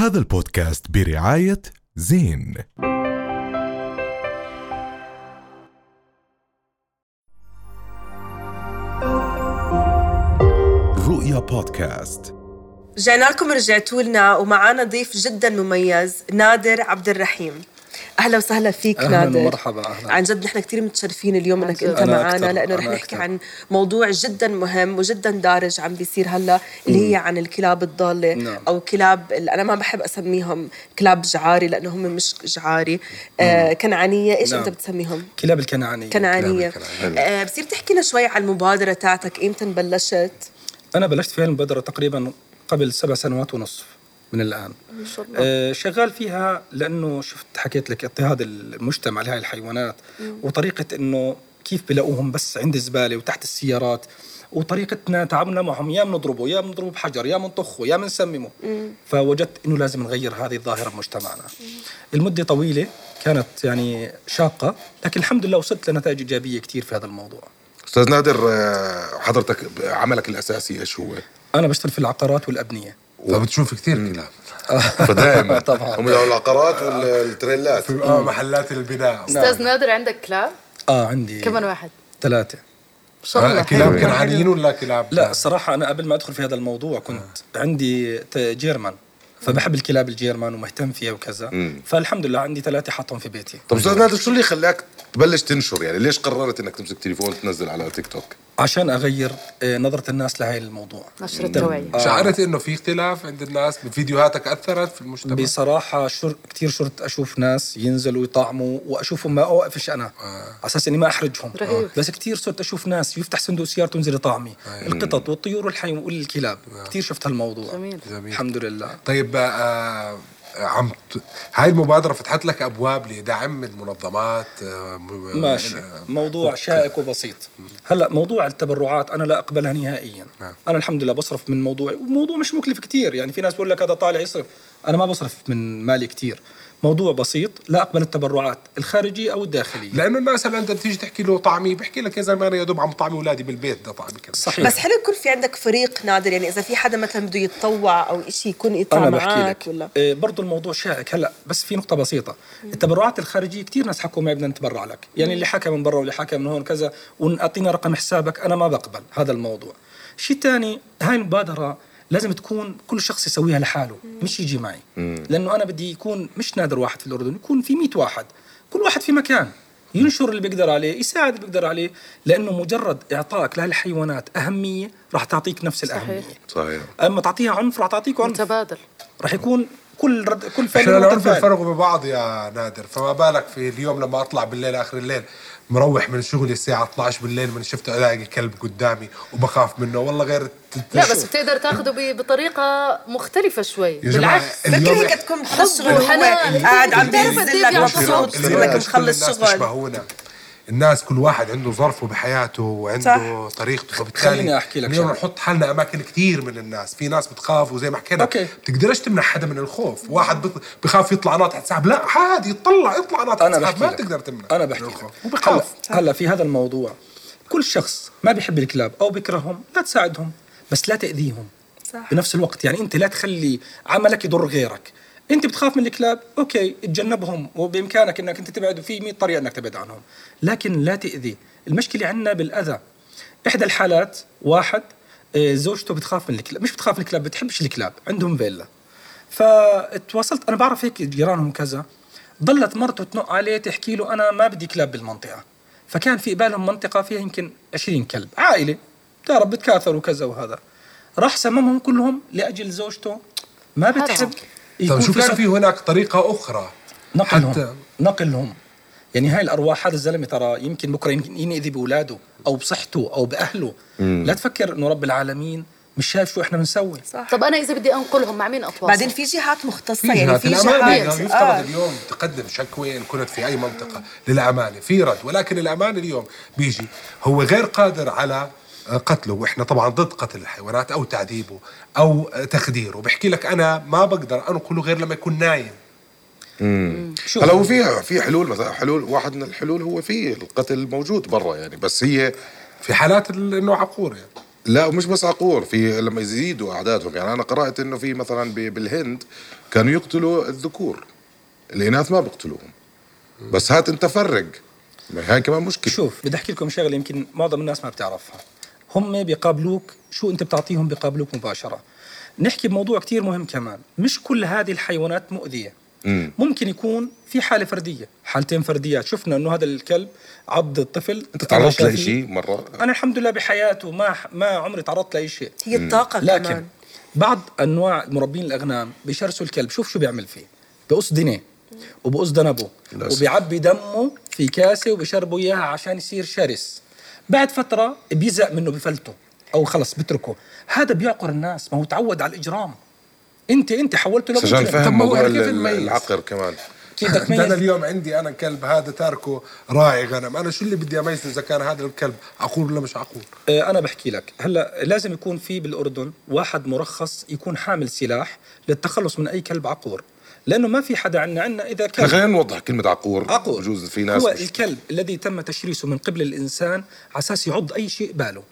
هذا البودكاست برعاية زين. رؤيا بودكاست. رجعنا لكم رجعتوا لنا ومعانا ضيف جدا مميز نادر عبد الرحيم. أهلا وسهلا فيك أهلاً نادر ومرحبا، أهلاً. عن جد نحن كثير متشرفين اليوم إنك أنت معنا لأنه رح نحكي. عن موضوع جدا مهم وجدا دارج عم بيصير هلأ اللي هي عن الكلاب الضالة نعم. أو كلاب اللي أنا ما بحب أسميهم كلاب جعاري لأنه هم مش جعاري آه كنعانية إيش نعم. أنت بتسميهم كلاب الكنعانية كنعانية كنعانية. آه بصير تحكي لنا شوي عن المبادره تاعتك ايمتى بلشت أنا بلشت فيها المبادرة تقريبا قبل سبع سنوات ونصف من الآن. ما شاء الله. آه شغال فيها لأنه شفت حكيت لك اضطهاد المجتمع لهذه الحيوانات وطريقة إنه كيف بلاقوهم بس عند الزبالة وتحت السيارات وطريقتنا تعاملنا معهم. يا بنضربه يا بنضربه بحجر يا بنطخه يا بنسممه فوجدت إنه لازم نغير هذه الظاهرة بمجتمعنا المدة طويلة كانت يعني شاقة لكن الحمد لله وصلت لنتائج إيجابية كثير في هذا الموضوع. أستاذ نادر آه، حضرتك عملك الأساسي إيش هو؟ أنا بشتغل في العقارات والأبنية. فبتشوف كثير كلاب. فدائما طبعاً. هم العقارات والتريلات. في آه محلات البناء. أستاذ نادر عندك كلاب؟ آه عندي كمان واحد. الله. آه كلاب حلو. كنعانيين ولا كلاب؟ لا الصراحه أنا قبل ما أدخل في هذا الموضوع كنت عندي ت- جيرمان. فبحب الكلاب الجيرمان ومهتم فيها وكذا. فالحمد لله عندي ثلاثة حاطهم في بيتي. طب أستاذ نادر شو اللي خلاك تبلش تنشر يعني. ليش قررت إنك تمسك تليفون تنزل على تيك توك؟ عشان أغير آه، نظرة الناس لهي الموضوع. نشر التوعية. شعرت إنه في اختلاف عند الناس بفيديوهاتك أثرت في المجتمع؟ بصراحة شر كثير شرت أشوف ناس ينزلوا يطعموا وأشوفهم ما أوقفش أنا. على أساس إني ما أحرجهم. رهيب. بس كثير صرت أشوف ناس يفتح صندوق سيارته وينزل يطعمي. القطط والطيور والحي والكلاب. كثير شفت هالموضوع. جميل. جميل. الحمد لله. طيب آه عم ت... هاي المبادرة فتحت لك أبواب لدعم المنظمات آه ماشي. آه، موضوع شائك وبسيط. هلأ موضوع التبرعات أنا لا أقبلها نهائيا. نعم. أنا الحمد لله بصرف من موضوعي وموضوع مش مكلف كتير. يعني في ناس بقول لك هذا طالع يصرف. أنا ما بصرف من مالي كتير. موضوع بسيط لا أقبل التبرعات الخارجية أو الداخلية. لأنه الناس هلا أنت بتيجي تحكي له طعمي بحكي لك يا زلمة أنا يا دوب عم طعمي أولادي بالبيت ده طعمي كذا. صحيح. بس حلو يكون في عندك فريق نادر؟ يعني إذا في حدا مثلا بده يتطوع أو شيء يكون يطلع أنا بحكي معك لك. ولا؟ إيه برضو الموضوع شائك. هلا بس في نقطة بسيطة. التبرعات الخارجية كثير ناس حكوا معي بدنا نتبرع لك. يعني اللي حكى من برا واللي حكى من هون كذا واعطينا رقم حسابك أنا ما بقبل. هذا الموضوع. شيء ثاني هاي المبادرة لازم تكون كل شخص يسويها لحاله مش يجي معي. لأنه أنا بدي يكون مش نادر واحد في الأردن يكون في 100 واحد. كل واحد في مكان. ينشر اللي بيقدر عليه يساعد اللي بيقدر عليه. لأنه مجرد اعطائك لهالحيوانات أهمية راح تعطيك نفس صحيح. الأهمية. صحيح. أما تعطيها عنف راح تعطيك عنف. متبادل. راح يكون كل رد كل فعل إحنا العنف. بنفرقوا ببعض يا نادر فما بالك في اليوم لما أطلع بالليل آخر الليل مروح من شغلي الساعة 12 بالليل من شفت ألاقي كلب قدامي وبخاف منه. والله غير لا بس بتقدر تاخده ب- بطريقة مختلفة شوي. بالعكس. هيك تكون حب هو. وحنان. قاعد عم بينزل قد إيه لك مبسوط كل مخلص شغل. الناس كل واحد عنده ظرفه بحياته وعنده صح. طريقته فبالتالي خليني أحكي لك اليوم شغلة. نحط حالنا أماكن كثير من الناس في ناس بتخاف وزي ما حكينا أوكي. بتقدرش تمنع حدا من الخوف واحد بخاف يطلع ناطح السحاب لا عادي يطلع يطلع ناطح أنا بحكي ما لك. بتقدر تمنع أنا بحكي. لك وبخاف هلا هلا في هذا الموضوع كل شخص ما بيحب الكلاب أو بيكرههم لا تساعدهم بس لا تأذيهم صح. بنفس الوقت يعني أنت لا تخلي عملك يضر غيرك انت بتخاف من الكلاب أوكي تجنبهم وبإمكانك إنك أنت تبعد في 100 طريقة إنك تبعد عنهم. لكن لا تأذي. المشكلة عندنا بالأذى. إحدى الحالات واحد آه، زوجته بتخاف من الكلاب. مش بتخاف من الكلاب بتحبش الكلاب عندهم فيلا. فتواصلت أنا بعرف هيك جيرانهم كذا. ضلت مرته تنق عليه تحكي له أنا ما بدي كلاب بالمنطقة. فكان في قبالهم منطقة فيها يمكن 20 كلب. عائلة. تعرف بتكاثروا وكذا وهذا. راح سممهم كلهم لأجل زوجته. ما. بتحب. طيب يكون شو كان في هناك طريقة أخرى؟ نقلهم حتى نقلهم يعني هاي الأرواح هذا الزلمة ترى يمكن بكرة يمكن ينأذي بأولاده أو بصحته أو بأهله. لا تفكر إنه رب العالمين مش شايف شو إحنا بنسوي. صح. طب أنا إذا بدي أنقلهم مع مين أتواصل؟ بعدين في جهات مختصة في يعني في جهات يعني يفترض آه. اليوم تقدم شكوى إن كنت في أي منطقة للأمانة في رد ولكن الأمانة اليوم بيجي هو غير قادر على قتله. وإحنا طبعا ضد قتل الحيوانات أو تعذيبه أو تخديره. بحكي لك أنا ما بقدر أنقله غير لما يكون نايم. هلا هو في في حلول مثلا حلول واحد من الحلول هو في القتل موجود برا يعني بس هي في حالات ال- إنه عقور يعني. لا ومش بس عقور في لما يزيدوا أعدادهم. يعني أنا قرأت إنه في مثلا ب- بالهند كانوا يقتلوا الذكور. الإناث ما بيقتلوهم. بس هات أنت فرق. ما هاي كمان مشكلة. شوف بدي أحكي لكم شغلة يمكن معظم الناس ما بتعرفها. هم بيقابلوك شو أنت بتعطيهم بيقابلوك مباشرة. نحكي بموضوع كتير مهم كمان. مش كل هذه الحيوانات مؤذية. مم. ممكن يكون في حالة فردية. حالتين فرديات شفنا إنه هذا الكلب عض الطفل. أنت تعرضت شافيه. لشيء مرة؟ أنا الحمد لله بحياته ما ما عمري تعرضت لأي شيء. هي الطاقة لكن كمان بعض أنواع مربين الأغنام بيشرسوا الكلب. شوف شو بيعمل فيه. بقص دينيه وبقص ذنبه للأسف. وبيعبي دمه في كاسة وبيشربوا إياها عشان يصير شرس. بعد فترة بيزهق منه بفلته أو خلص بتركه. هذا بيعقر الناس ما هو تعود على الإجرام. أنت أنت حولته طب ما هو موضوع؟ العقر كمان. كيف بدك ده أنا اليوم عندي أنا الكلب هذا تاركه راعي غنم. أنا شو اللي بدي أميزه إذا كان هذا الكلب عقور ولا مش عقور آه، أنا بحكي لك. هلأ لازم يكون في بالأردن واحد مرخص يكون حامل سلاح للتخلص من أي كلب عقور. لأنه ما في حدا عندنا عندنا إذا كان خلينا نوضح كلمة عقور. عقور. بجوز في ناس هو مش- الكلب الذي تم تشريسه من قبل الإنسان على أساس يعض أي شيء باله.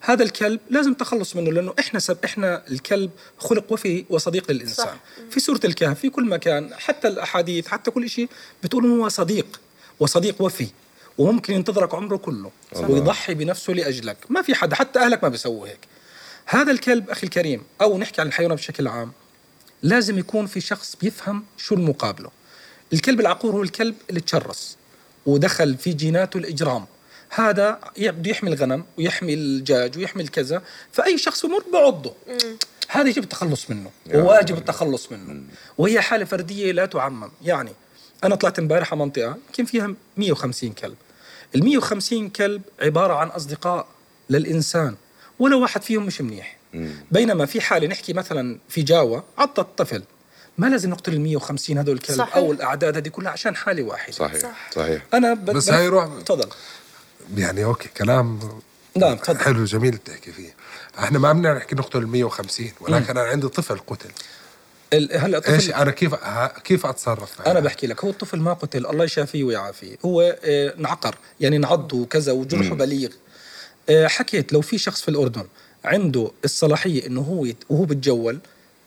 هذا الكلب لازم تخلص منه لأنه إحنا سب إحنا الكلب خلق وفي وصديق للإنسان. صح. في سورة الكهف في كل مكان حتى الأحاديث حتى كل شيء بتقول إنه هو صديق وصديق وفي وممكن ينتظرك عمره كله ويضحي بنفسه لأجلك. ما في حدا حتى أهلك ما بيسووا هيك. هذا الكلب أخي الكريم أو نحكي عن الحيوانات بشكل عام لازم يكون في شخص بيفهم شو المقابله. الكلب العقور هو الكلب اللي تشرس ودخل في جيناته الإجرام. هذا بده يحمي الغنم ويحمي الدجاج ويحمي الكذا فأي شخص بمر بعضه. هذا يجب التخلص منه وواجب التخلص منه. وهي حالة فردية لا تعمم. يعني أنا طلعت امبارح على منطقة يمكن فيها 150 كلب. ال 150 كلب عبارة عن أصدقاء للإنسان ولا واحد فيهم مش منيح. بينما في حاله نحكي مثلا في جاوا عضت طفل ما لازم نقتل ال 150 هذول الكلب صحيح. أو الأعداد هذه كلها عشان حاله واحدة صحيح صحيح. أنا ب... بس هاي روح- تفضل. يعني أوكي كلام نعم تفضل. حلو جميل تحكي فيه. إحنا ما بدنا نحكي نقتل ال 150 ولكن أنا عندي طفل قتل. ال- هلا الطفل إيش أنا كيف كيف أتصرف أنا بحكي لك هو الطفل ما قتل الله يشافيه ويعافيه. هو آه، انعقر يعني انعض وكذا وجرحه بليغ. آه، حكيت لو في شخص في الأردن عنده الصلاحية إنه هو يت- وهو بتجول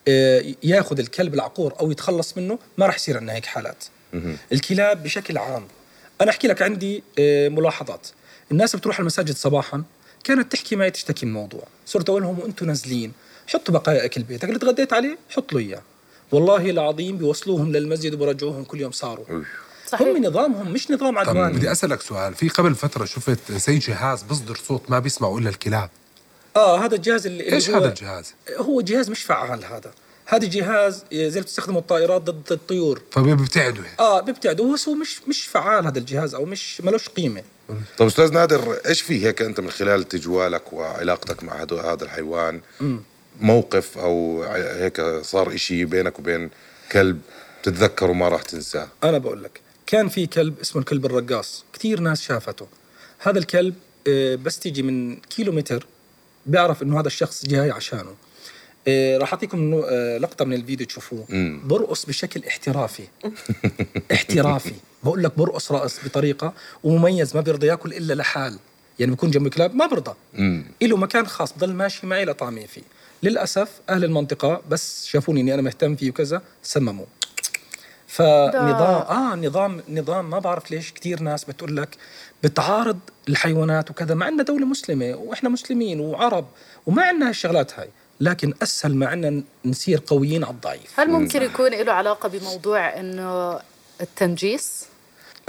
آه، ياخذ الكلب العقور أو يتخلص منه ما راح يصير عندنا هيك حالات. الكلاب بشكل عام أنا أحكي لك عندي آه، ملاحظات. الناس بتروح المساجد صباحا كانت تحكي معي تشتكي من الموضوع. صرت أقول لهم وأنتم نازلين حطوا بقايا اكل بيتك اللي تغديت عليه؟ حط له إياه. والله العظيم بيوصلوهم للمسجد وبرجعوهم كل يوم صاروا. صحيح هم نظامهم مش نظام عدواني. بدي أسألك سؤال. في قبل فترة شفت زي جهاز بصدر صوت ما بيسمعوا إلا الكلاب. آه هذا الجهاز اللي إيش هو- هذا الجهاز؟ هو جهاز مش فعال هذا. هذا جهاز زي اللي بتستخدمه الطائرات ضد الطيور. فبيبتعدوا هيك آه بيبتعد هو مش مش فعال هذا الجهاز أو مش ملوش قيمة. طب أستاذ نادر إيش في هيك أنت من خلال تجوالك وعلاقتك مع هذا الحيوان؟ موقف أو هيك صار إشي بينك وبين كلب تتذكره ما راح تنساه؟ أنا بقول لك كان في كلب اسمه الكلب الرقاص. كثير ناس شافته. هذا الكلب آه، بس تيجي من كيلومتر بيعرف إنه هذا الشخص جاي عشانه. آه، راح أعطيكم آه، لقطة من الفيديو تشوفوه. برقص بشكل احترافي. احترافي. بقول لك برقص رقص بطريقة ومميز ما بيرضى ياكل إلا لحال. يعني بيكون جنب كلاب ما برضى له مكان خاص بضل ماشي معي لطعمي فيه. للأسف أهل المنطقة بس شافوني إني أنا مهتم فيه وكذا سمموا فنظام آه نظام نظام ما بعرف ليش كثير ناس بتقول لك بتعارض الحيوانات وكذا مع عندنا دولة مسلمة وإحنا مسلمين وعرب وما عندنا هالشغلات هاي لكن أسهل ما عندنا نصير قويين على الضعيف. هل ممكن يكون له علاقة بموضوع إنه التنجيس؟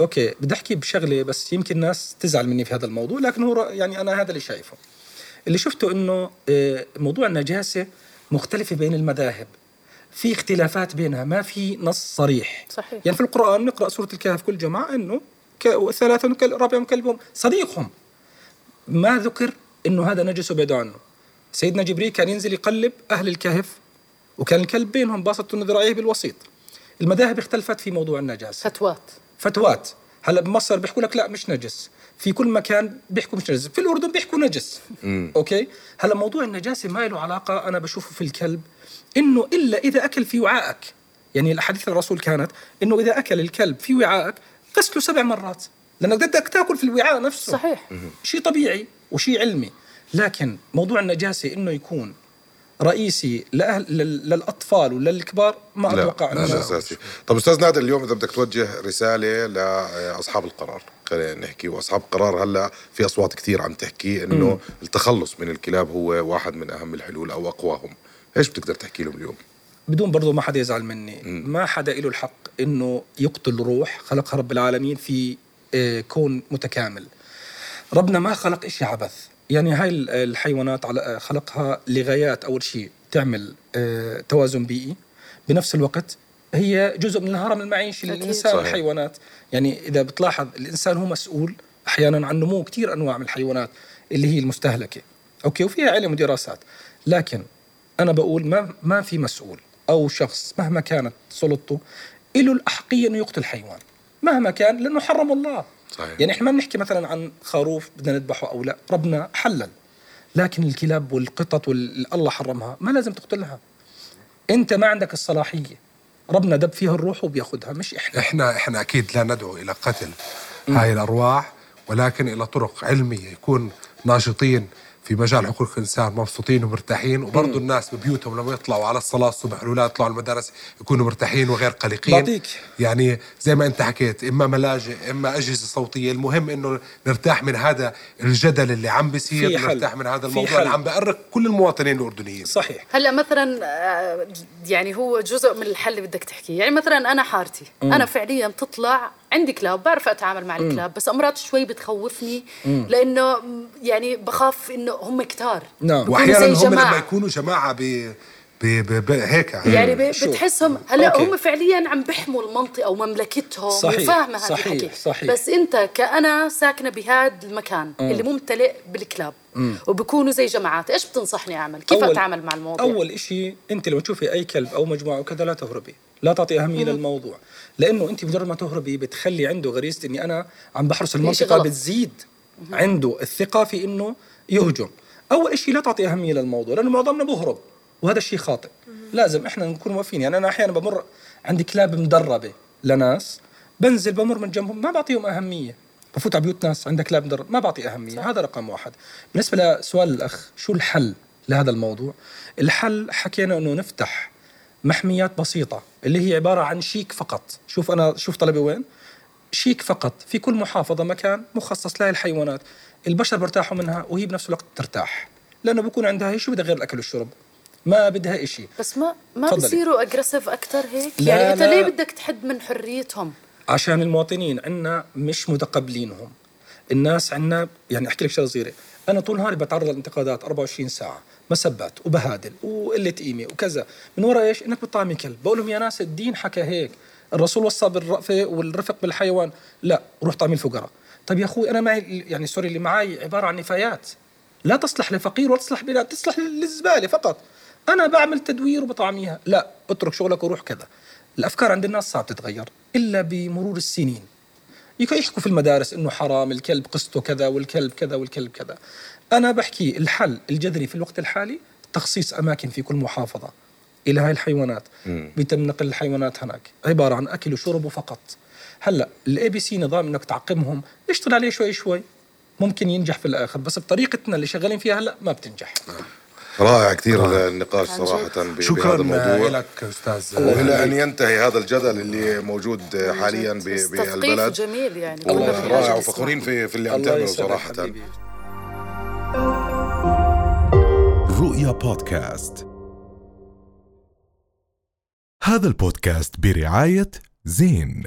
أوكي بدي أحكي بشغلة بس يمكن ناس تزعل مني في هذا الموضوع لكن هو يعني أنا هذا اللي شايفه. اللي شفته إنه آه، موضوع النجاسة مختلفة بين المذاهب. في اختلافات بينها ما في نص صريح. صحيح. يعني في القرآن نقرأ سورة الكهف كل ك- ثلاثة كل- رابعهم كلبهم. صديقهم. ما ذكر إنه هذا نجس وبعدوا عنه سيدنا جبريل كان ينزل يقلب أهل الكهف وكان الكلب بينهم باسط ذراعيه بالوسيط. المذاهب اختلفت في موضوع النجاسة. فتوات. فتوات. هلا بمصر بيحكوا لك لا مش نجس. في كل مكان بيحكوا مش نجس. في الأردن بيحكوا نجس. أوكي؟ هلا موضوع النجاسه ما له علاقة أنا بشوفه في الكلب إنه إلا إذا أكل في وعائك. يعني الأحاديث الرسول كانت إنه إذا أكل الكلب في وعائك غسله سبع مرات لأنك بدك تأكل في الوعاء نفسه. صحيح. شيء طبيعي وشيء علمي. لكن موضوع النجاسة إنه يكون رئيسي لأهل لل- للأطفال وللكبار ما لا أتوقع إنه اساسي طب أستاذ نادر اليوم إذا بدك توجه رسالة لأصحاب القرار. خلينا نحكي وأصحاب القرار هلأ في أصوات كثير عم تحكي إنه التخلص من الكلاب هو واحد من أهم الحلول أو أقواهم. إيش بتقدر تحكي لهم اليوم؟ بدون برضو ما حدا يزعل مني. ما حدا له الحق إنه يقتل روح خلقها رب العالمين في آه، كون متكامل. ربنا ما خلق إشي عبث. يعني هاي ال- الحيوانات على آه، خلقها لغايات أول شيء تعمل آه، توازن بيئي. بنفس الوقت هي جزء من الهرم المعيشي صحيح. والحيوانات. يعني إذا بتلاحظ الإنسان هو مسؤول أحيانا عن نمو كثير أنواع من الحيوانات اللي هي المستهلكة. أوكي وفيها علم ودراسات. لكن أنا بقول ما ما في مسؤول أو شخص مهما كانت سلطته له الأحقية إنه يقتل حيوان. مهما كان لأنه حرم الله. صحيح. يعني إحنا ما بنحكي مثلا عن خروف بدنا نذبحه أو لا. ربنا حلل. لكن الكلاب والقطط واللي الله حرمها. ما لازم تقتلها. أنت ما عندك الصلاحية. ربنا دب فيها الروح وبياخذها مش إحنا. إحنا إحنا أكيد لا ندعو إلى قتل هاي الأرواح ولكن إلى طرق علمية يكون ناشطين في مجال حقوق الإنسان مبسوطين ومرتاحين وبرضه الناس ببيوتهم لما يطلعوا على الصلاة الصبح الاولاد يطلعوا على المدارس يكونوا مرتاحين وغير قلقين. بعطيك. يعني زي ما انت حكيت إما ملاجئ إما أجهزة صوتية. المهم إنه نرتاح من هذا الجدل اللي عم بيصير. نرتاح من هذا الموضوع. اللي عم بأرق كل المواطنين الأردنيين. صحيح. هلا مثلا آه، يعني هو جزء من الحل اللي بدك تحكيه. يعني مثلا أنا حارتي. أنا فعليا بتطلع عندي كلاب بعرف أتعامل مع الكلاب بس أمراض شوي بتخوفني لأنه يعني بخاف إنه هم كتار نعم. وأحيانا هم لما جماعة. يكونوا جماعة ب ب ب ب هيك يعني ب- شوف. بتحسهم هلا أوكي. هم فعليا عم بيحموا المنطقة ومملكتهم صحيح. وفاهمة هذا صحيح. الحكي صحيح. بس انت كأنا ساكنة بهذا المكان اللي ممتلئ بالكلاب وبكونوا زي جماعات إيش بتنصحني أعمل كيف أتعامل مع الموضوع أول إشي أنت لما تشوفي أي كلب أو مجموعة وكذا لا تهربي لا تعطي أهمية للموضوع لأنه أنت مجرد ما تهربي بتخلي عنده غريزة إني أنا عم بحرس المنطقة غلط. بتزيد عنده الثقة في إنه يهجم أول إشي لا تعطي أهمية للموضوع لأنه معظمنا بهرب وهذا الشيء خاطئ. لازم إحنا نكون واقفين يعني أنا أحيانا بمر عندي كلاب مدربة لناس بنزل بمر من جنبهم ما بعطيهم أهمية. بفوت على بيوت ناس عندها كلاب مدرب ما بعطي أهمية. صح. هذا رقم واحد. بالنسبة لسؤال الأخ شو الحل لهذا الموضوع؟ الحل حكينا إنه نفتح محميات بسيطة اللي هي عبارة عن شيك فقط. شوف أنا شوف طلبي وين؟ شيك فقط. في كل محافظة مكان مخصص لهي الحيوانات. البشر بيرتاحوا منها وهي بنفس الوقت ترتاح. لأنه بكون عندها شيء بدها غير الأكل والشرب؟ ما بدها شيء بس ما ما. بصيروا اجريسيف أكثر هيك؟ لا، يعني أنت. ليه بدك تحد من حريتهم؟ عشان المواطنين عندنا مش متقبلينهم. الناس عندنا يعني أحكي لك شغلة صغيرة. أنا طول نهاري بتعرض للانتقادات 24 ساعة. مسبات وبهادل وقلة قيمة وكذا. من وراء إيش؟ إنك بتطعمي كلب. بقول لهم يا ناس الدين حكى هيك. الرسول وصى بالرأفة والرفق بالحيوان. لا روح طعمي الفقراء. طيب يا أخوي أنا معي يعني سوري اللي معي عبارة عن نفايات. لا تصلح لفقير ولا تصلح بلا تصلح للزبالة فقط. أنا بعمل تدوير وبطعميها. لا اترك شغلك وروح كذا. الأفكار عند الناس صعب تتغير إلا بمرور السنين. يحكوا في المدارس إنه حرام الكلب قسطه كذا والكلب كذا والكلب كذا. أنا بحكي الحل الجذري في الوقت الحالي تخصيص أماكن في كل محافظة. إلى هاي الحيوانات. بيتم نقل الحيوانات هناك. عبارة عن أكل وشرب فقط هلأ ال ABC نظام إنك تعقمهم. اشتغل عليه شوي شوي. ممكن ينجح في الآخر بس بطريقتنا اللي شغالين فيها هلأ ما بتنجح. رائع كثير النقاش عن جد. صراحة شكرا الموضوع. لك أستاذ والى أن ينتهي هذا الجدل اللي موجود حاليا بالبلد. جميل يعني. رائع. وفخورين في في اللي عم تعمله صراحة. حبيبي. رؤيا بودكاست. هذا البودكاست برعاية زين.